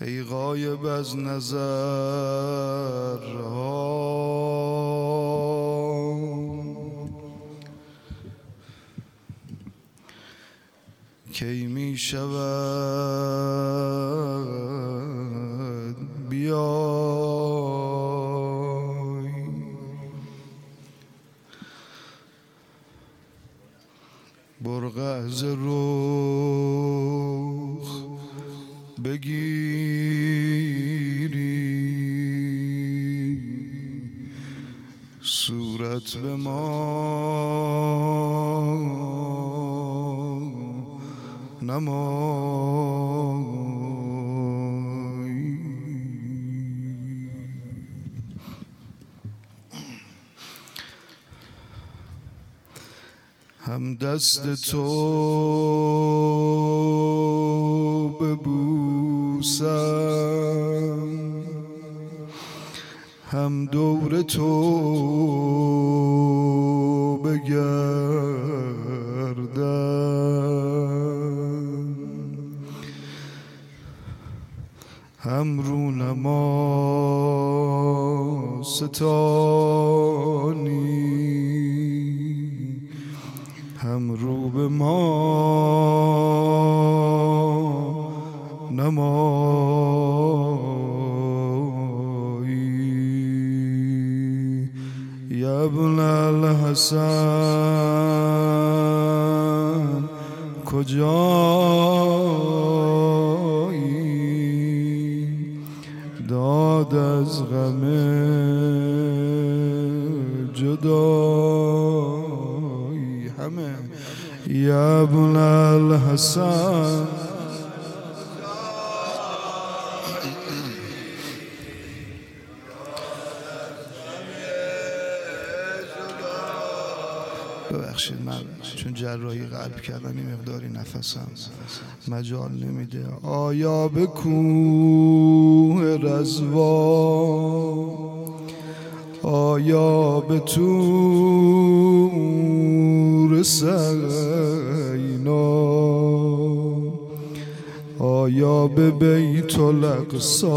ای غایب از نظر کی می شود به ما. نمایی هم دست تو ببوسم هم دور تو الحسن کجایی؟ داد از غم جدایی. همه. یا ابن الحسن جراحی قلب کردن این مقداری نفسم. مجال نمیده. آیا به کوه رزوا آیا به تور سینا؟ آیا به بیت الاقصا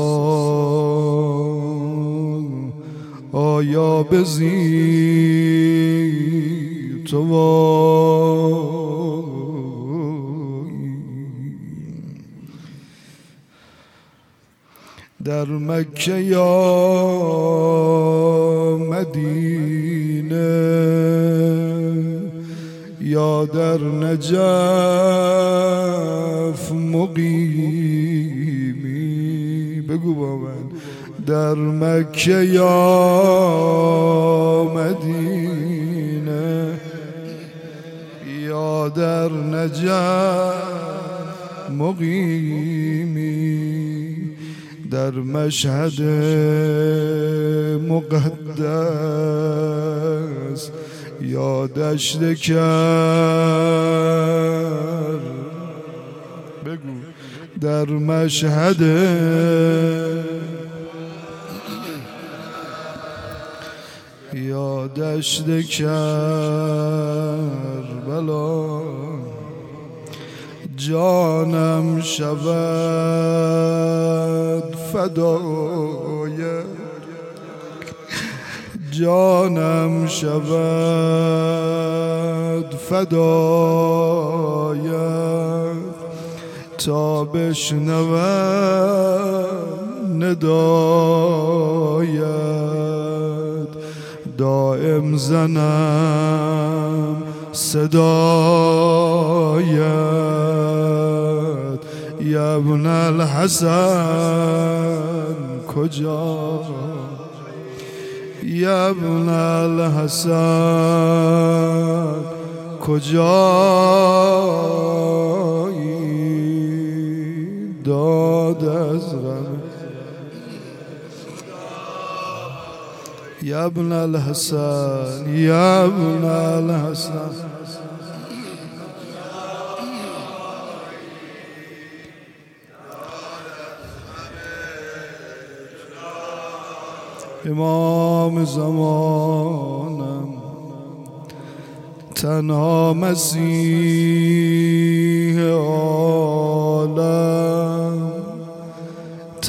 آیا به زیر تو در مکه یا مدینه یا در نجف مقیمی. بگو با من. در مکه یا مدینه در نجف مقیمی در مشهد مقدس یا دشت بگو. در مشهد یا دشت بلا. جانم شود فدای. جانم شود فدای. تا بشنوم نداید دائم زنم صدایت. یا ابن الحسن کجا؟ یا ابن الحسن کجایی؟ داد از یا ابن الحسن یا ابن الحسن. امام زمانم تنها مسیح عالم.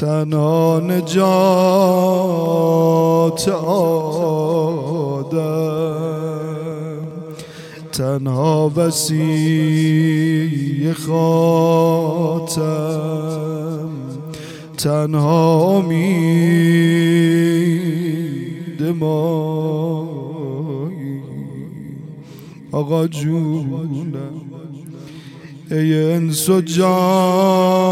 تنها نجات آدم. تنها وسیع خاتم تنها امید مایی. آقا جونم. ای انس و جان.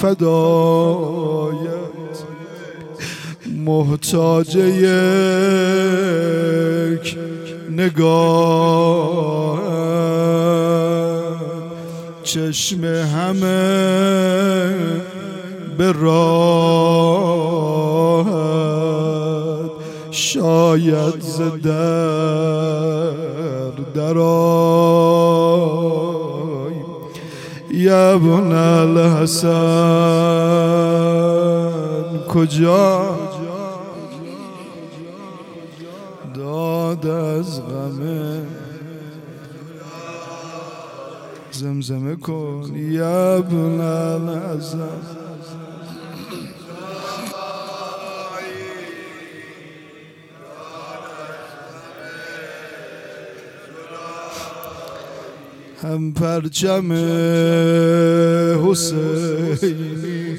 فدایت محتاج یک نگاه. چشم همه به راحت. شاید زدر در ابن الحسن کجا؟ داد از غمه. زمزمه کن. ابن الحسن هم پرچم حسینی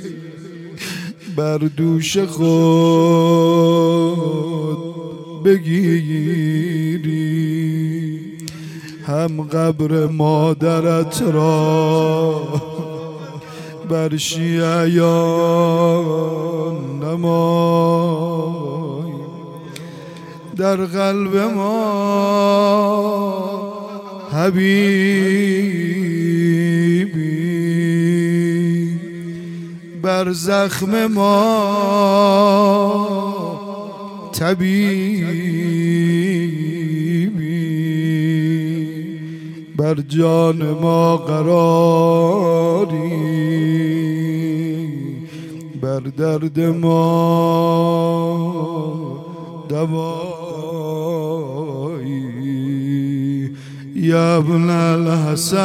بر دوش خود بگیری. هم قبر مادرت را بر شیعیان نمای. در قلب ما حبیبی. بر زخم ما طبیبی. بر جان ما قراری. بر درد ما دوایی يا ابن الحسن.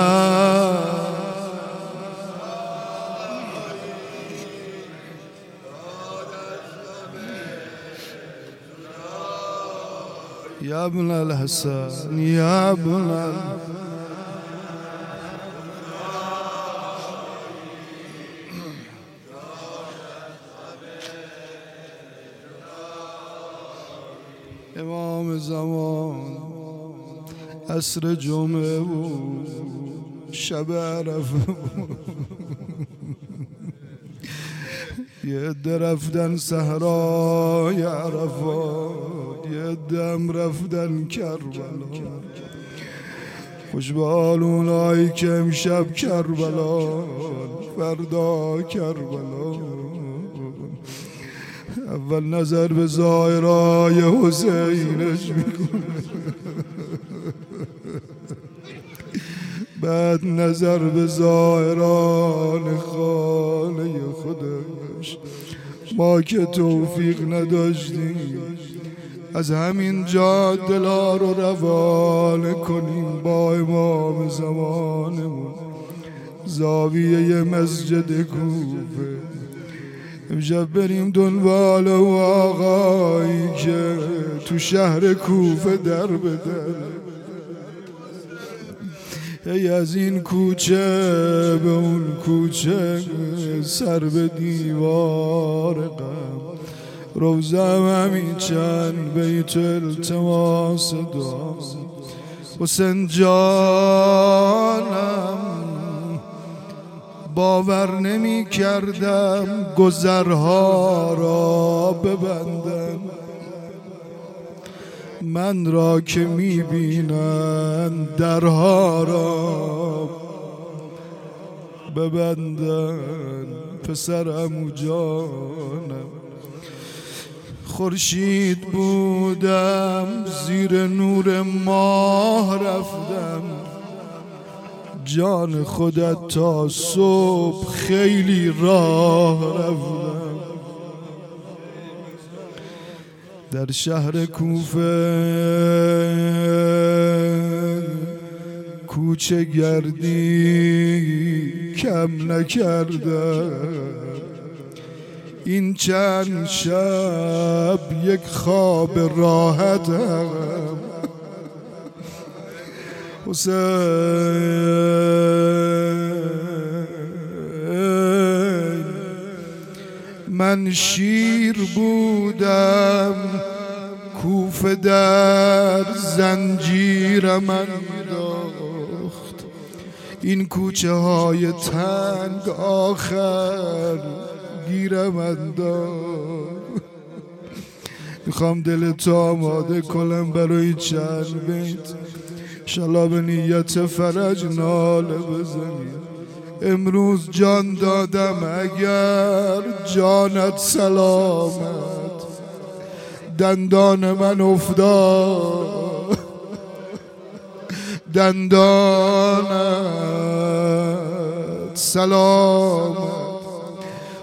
يا ابن الحسن يا ابن امام زمان. عصر جمعه و شب عرفه یه عده رفتن صحرای عرفات یه دم رفتن کربلا. خوش به اونایی که امشب کربلا فردا کربلا. اول نظر به زایرای حسینش می‌کنه. بعد نظر به ظاهران خانه خودش. ما که توفیق نداشتیم از همین جا دلا رو روانه کنیم با امام زمانمون. زاویه مسجد کوفه. امشب بریم دنبال و آقایی که تو شهر کوفه در بدر. ای از این کوچه به اون کوچه سر به دیوار غم. روزم همین چند بیت التماس دعا حسین جانم باور نمی کردم گذرها را ببندم. من را که می‌بینن درها را ببندن پسرم و جانم. خورشید بودم زیر نور ماه رفتم. جان خودت تا صبح خیلی راه رفتم. در شهر کوفه. کوچه گردی کم نکرده. این چند شب یک خواب راحت هم. حسین. من شیر بودم کوف در زنجیرم انداخت. این کوچه های تنگ آخر گیرم انداخت. می‌خوام دل تو آماده کنم برای چند بیت. شلا به نیت فرج ناله بزنی. امروز جان دادم اگر جانت سلامت. دندان من افتاد. دندانت سلامت.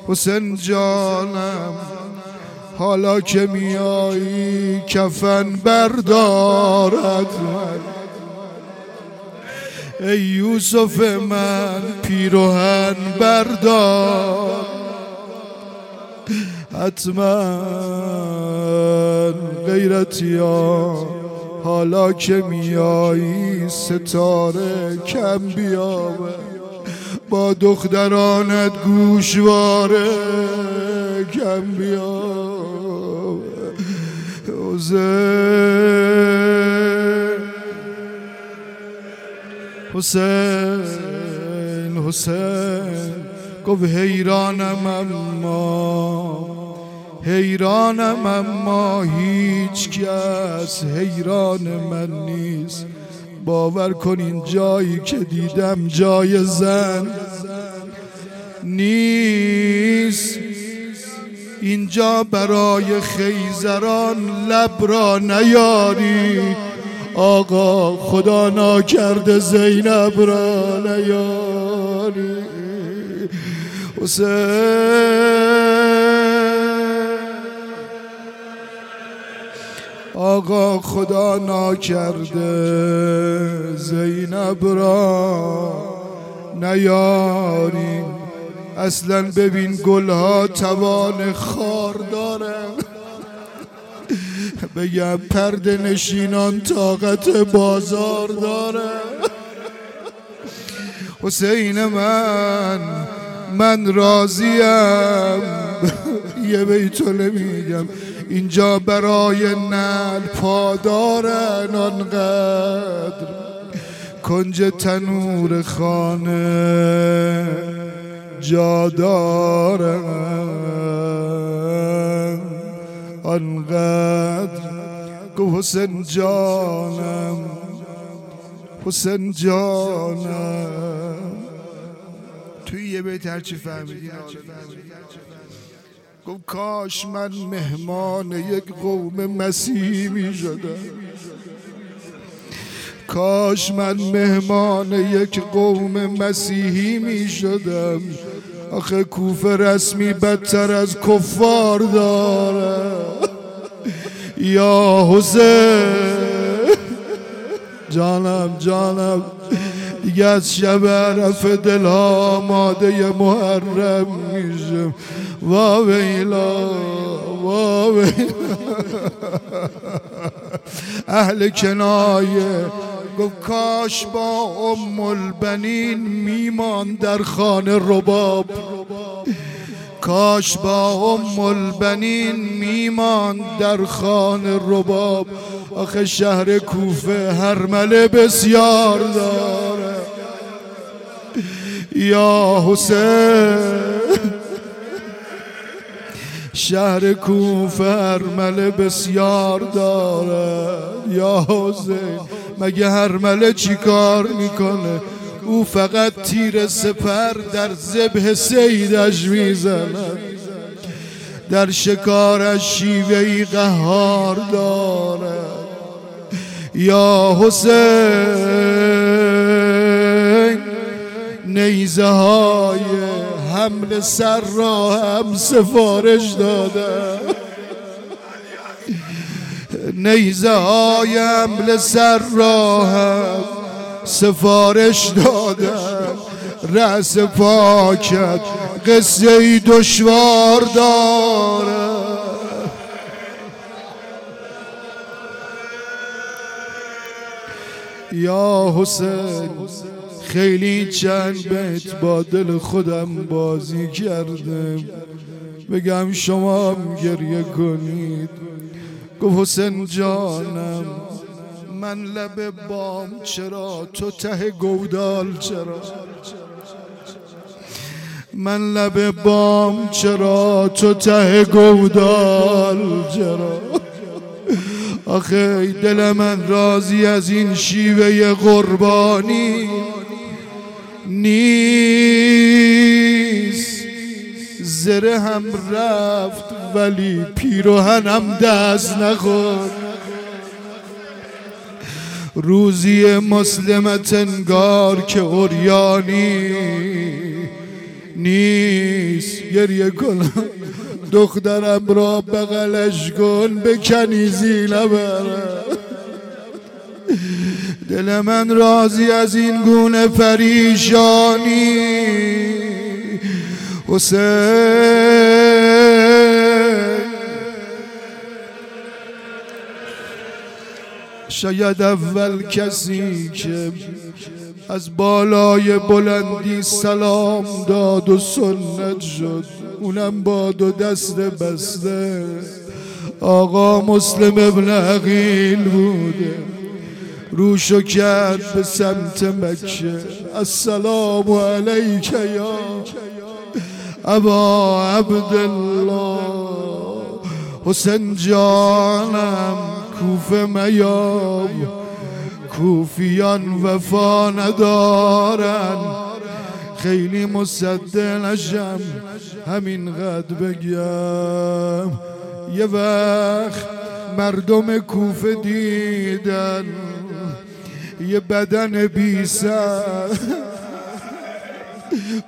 حسین جانم حالا که میایی کفن بردارد من. ای یوسف من پیروهن بردار. حتما غیرتیا حالا که میایی ستاره کم بیابه با دخترانت گوشواره کم بیابه حسین حسین گفت حیرانم اما حیرانم اما هیچ کس حیران من نیست. باور کنین جایی که دیدم جای زن نیست. اینجا برای خیزران لب را نیاری. آقا خدا ناکرده زینب را نیاری. آقا خدا ناکرده زینب را نیاری. اصلا ببین گلها توان خار بگم پرده نشینان طاقت بازار داره. حسین من من راضیم. یه بیتو نمیگم. اینجا برای نل پادارن آنقدر. کنج تنور خانه جا آنقدر گو حسین جانم حسین جانم. توی یه بیت هرچی فهمیدی گفت کاش من مهمان یک قوم مسیحی می شدم. کاش من مهمان یک قوم مسیحی می شدم. آخه کوفه رسمی بدتر از کفار داره. یا حسین. جانم جانم. دیگه از شب عرف دل آماده محرم میشم. وا ویلا وا اهل کنایه. گفت کاش با ام البنین میمان در خانه رباب. کاش با ام البنین میمان در خانه رباب. آخه شهر کوفه هرمله بسیار داره. یا حسین. شهر کوفه هرمله بسیار داره. یا حسین. مگه هرمله چی کار می‌کنه؟ او فقط تیر سپر در زبه سیدش می‌زند. در شکارش شیوهی قهار داره یا حسین نیزه های حمل سر را هم سفارش داده نیزه های حمل سر را هم سفارش دادم رأس پاکت قصه دشوار داره یا حسین خیلی چند بیت با دل خودم بازی کردم. بگم شما هم گریه کنید. گفت حسین جانم من لب بام چرا؟ تو ته گودال چرا؟ من لب بام چرا؟ تو ته گودال چرا؟ آخه دل من راضی از این شیوه قربانی. نیست. زره هم رفت ولی پیروهنم دست نخورد. روزی مسلمت انگار که اوریانی نیست. گریه کنم دخترم را بغلش کن بکنی زینه دل من راضی از این گونه پریشانی. حسین شاید اول کسی که از بالای بلندی سلام داد و سنت شد اونم با دو دست بسته. آقا مسلم ابن عقیل بوده روشو کرد به سمت مکه. السلام علیک یا ابا عبدالله حسین جانم کوفه میاب کوفیان وفا ندارن. خیلی مصده نشم. قد بگم. یه وقت مردم کوفه دیدن. یه بدن بی سر.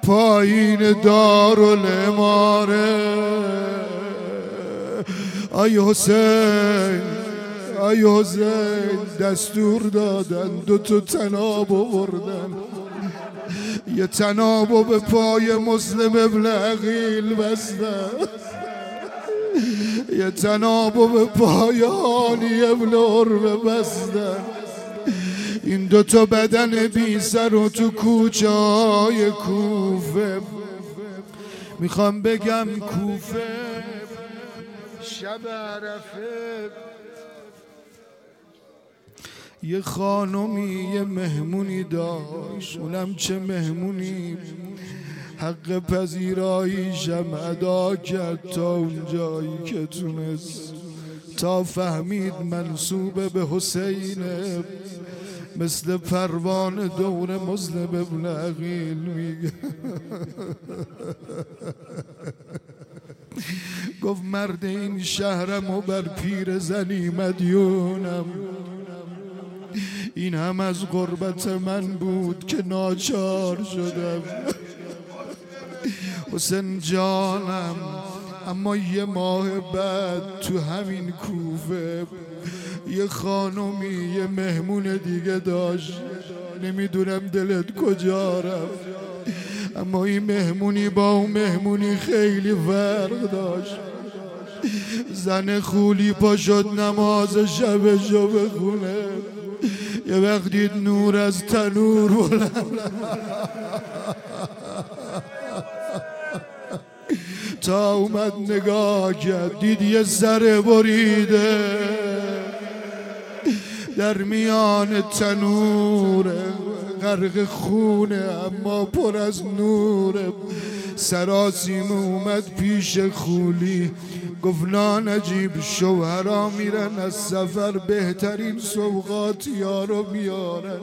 پایین دار و لماره آی حسین آی حسین دستور دادن دو تا تناب آوردن. یه تناب به پای مسلم ابن عقیل بستن. یه تناب به پای حالی ابن عربه بستن. این دو تا بدن بی سر و تو کوچه های کوفه. می‌خوام بگم کوفه. شب عرفه. یه خانمی یه مهمونی داشت. اونم چه مهمونی؟ حق پذیراییشم ادا کرد تا اون جایی که تونست. تا فهمید منصوب به حسین. مثل پروان دور مظلم ابن عقیل میگه. گفت مرد این شهرم و بر پیر زنی مدیونم. این هم از غربت من بود که ناچار شدم. حسین جانم اما یه ماه بعد تو همین کوفه یه خانمی یه مهمون دیگه داشت. نمی‌دونم دلت کجا رفت. اما این مهمونی با اون مهمونی خیلی فرق داشت. زن خولی پا شد نماز شبشو بخونه یه وقت دید نور از تنور بلند. تا اومد نگاه کرد دید یه سر بریده. در میان تنور غرق خونه اما پر از نور. سراسیم اومد پیش خولی گفت نجیب شوهرا میرن از سفر بهترین سوقات رو میارن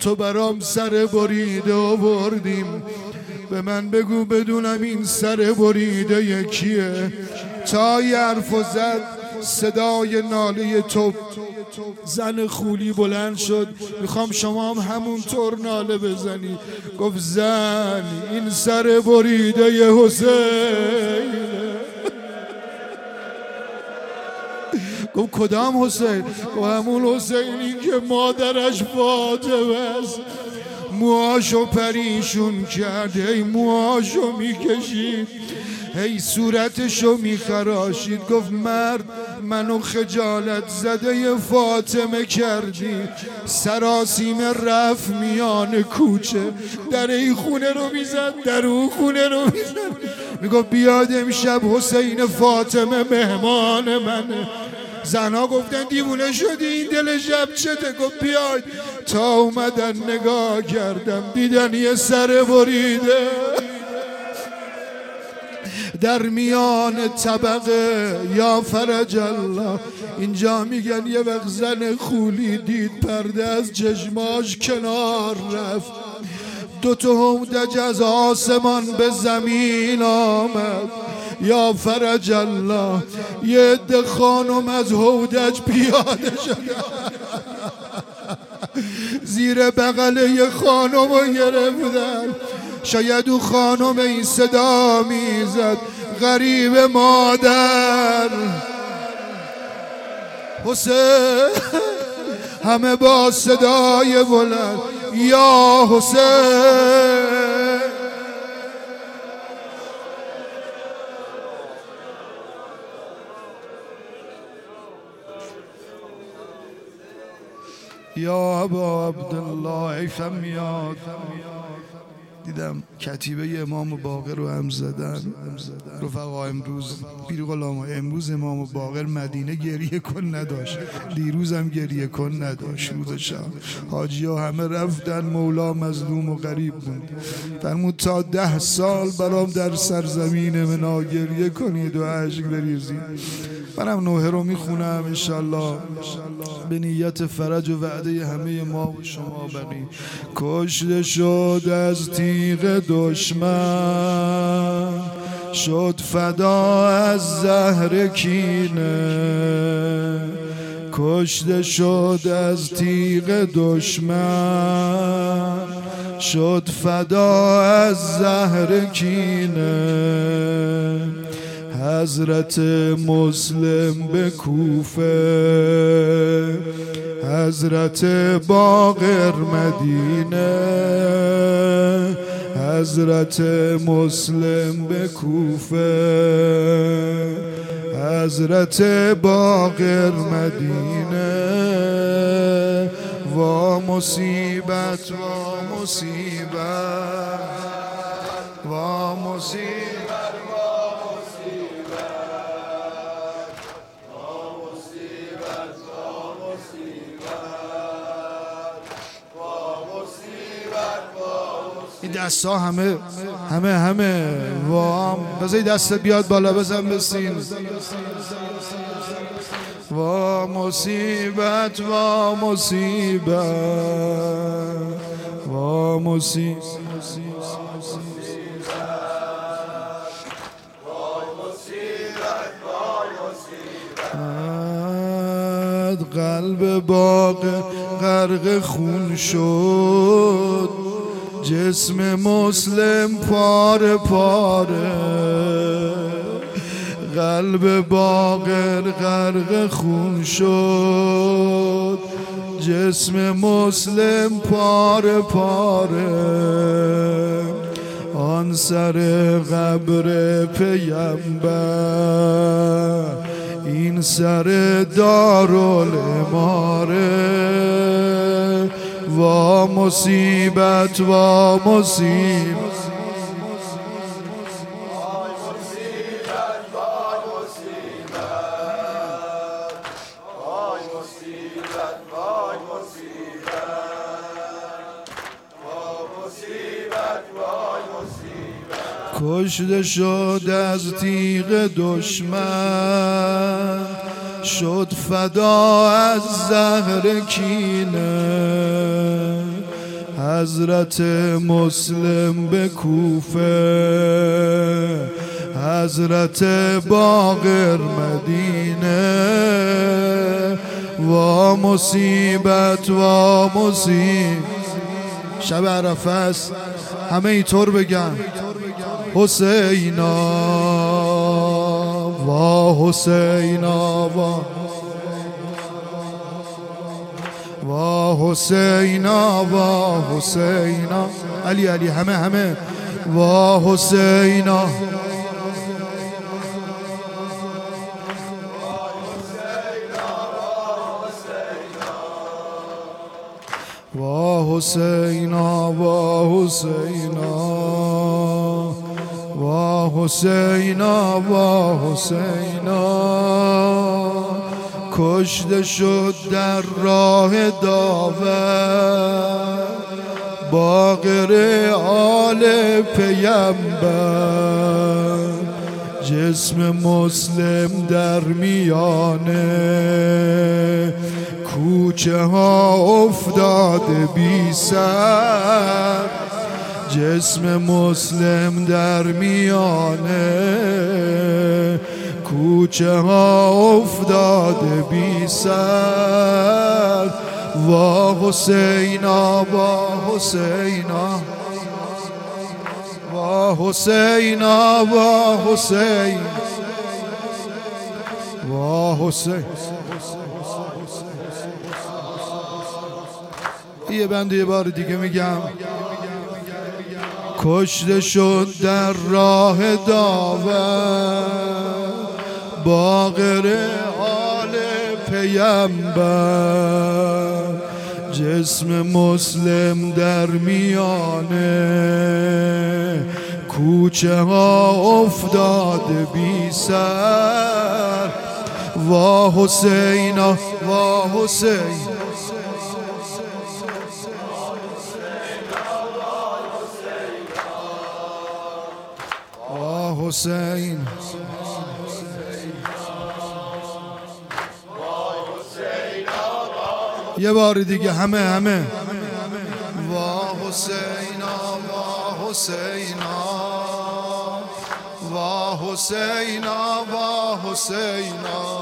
تو برام سر بریده آوردیم به من بگو بدونم این سر بریده یکیه تا حرف و زد صدای ناله تو زن خولی بلند شد. می‌خوام شما هم همونطور ناله بزنی. گفت زن این سر بریده حسین. گفت کدام حسین؟ گفت همون حسینی که مادرش فاطمه است. موهاشو پریشون کرد. ای موهاشو می‌کشید هی صورتشو میخراشید گفت مرد منو خجالت زده فاطمه کردی. سراسیم رفت میان کوچه در این خونه رو می‌زد در اون خونه رو می‌زد. می‌گفت بیاد امشب حسین فاطمه مهمان منه. زنها گفتن دیوونه شدی این دل شب چته؟ گفت بیاید. تا اومدن نگاه کردم دیدن یه سر بریده. در میان طبقه یا فرج الله. اینجا میگن یه وقت زن خولی دید پرده از چشماش کنار رفت. دو تا هودج از آسمان به زمین آمد. یا فرج الله یه عده خانم از هودج پیاده شد زیر بغل یه خانم رو گرفتن. شاید او خانم این صدا می‌زد. غریب مادر. حسین همه با صدای بلند. یا حسین. یا ابا عبدالله میاد دیدم کتیبه امام باقر رو هم زدن. رفقا امروز پیر غلام امروز امام باقر مدینه گریه کن نداشت. هم گریه کن نداشت. روز شب. حاجی ها همه رفتن مولا مظلوم و غریب بود. فرمود تا ده سال برام در سرزمین منا گریه کنید و عشق بریزید منم نوه رو می‌خونم انشالله به نیت فرج و وعده همه ما و شما بقی. کشته شد از تیغ دشمن شد فدا از زهر کینه. کشته شد از تیغ دشمن شد فدا از زهر کینه. حضرت مسلم به کوفه حضرت باقر مدینه حضرت مسلم به کوفه حضرت باقر مدینه. و مصیبت و مصیبت و مصیبت. این دست ها همه همه همه. وام. بذاری دست بیاد بالا بزن بسین و مصیبت و مصیبت. و مصیبت. قلب باغ غرق خون شد. جسم مسلم پاره پاره. قلب باغر غرق خون شد. جسم مسلم پاره پاره. آن سر قبر پیمبر. این سر دارالاماره و مصیبت و مصیبت. کشته شد از تیغ دشمن. شد فدا از زهر کینه. حضرت مسلم به کوفه حضرت باقر مدینه. و مصیبت و مصیبت شب عرفه همه اینطور بگن حسینا و حسینا و وا حسینا وا حسینا علی علی همه همه. وا حسینا وا حسینا وا حسینا وا حسینا وا حسینا کشته شد در راه داور باقر آل پیمبر جسم مسلم در میانه کوچه ها افتاده بی سر جسم مسلم در میانه. کوچه ها افتاده بی سر. وا حسینا وا حسینا. وا حسینا وا حسین وا حسین. یه بنده یه بار دیگه میگم. کشته شد در راه داور. باقر آل پیمبر. جسم مسلم در میانه. کوچه ها افتاده بی سر. وا حسینا وا حسین. وا حسین. یه بار دیگه همه همه. وا حسینا وا حسینا. وا حسینا وا حسینا.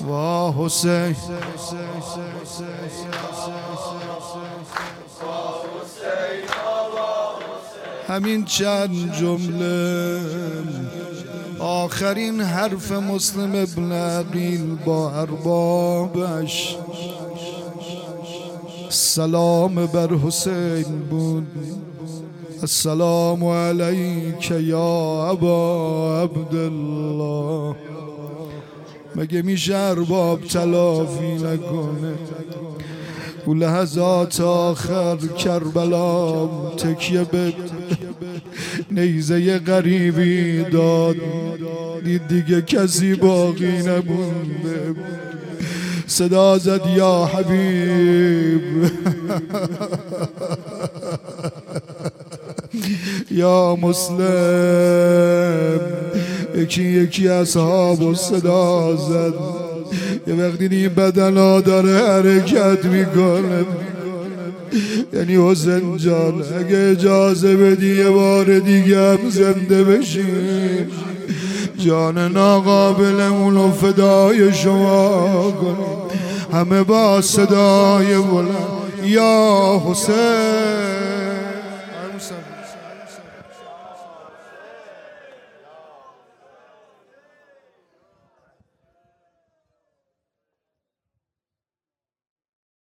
وا حسین. همین چند جمله آخرین حرف مسلم ابن عقیل با اربابش. سلام بر حسین بود السلام علیک یا ابا عبدالله. مگه میشه ارباب تلافی نکنه؟ او لحظات آخر کربلا تکیه به نیزه غریبی داد. دید دیگه کسی باقی نمونده. صدا زد یا حبیب. یا مسلم. یکی یکی اصحاب و صدا زد. یه وقتی این بدن ها داره حرکت می‌کنه. یعنی حسین جان اگه اجازه بدی یه بار دیگه هم زنده بشیم جان ناقابلمون رو فدای شما کنیم. همه با صدای بلند. یا حسین.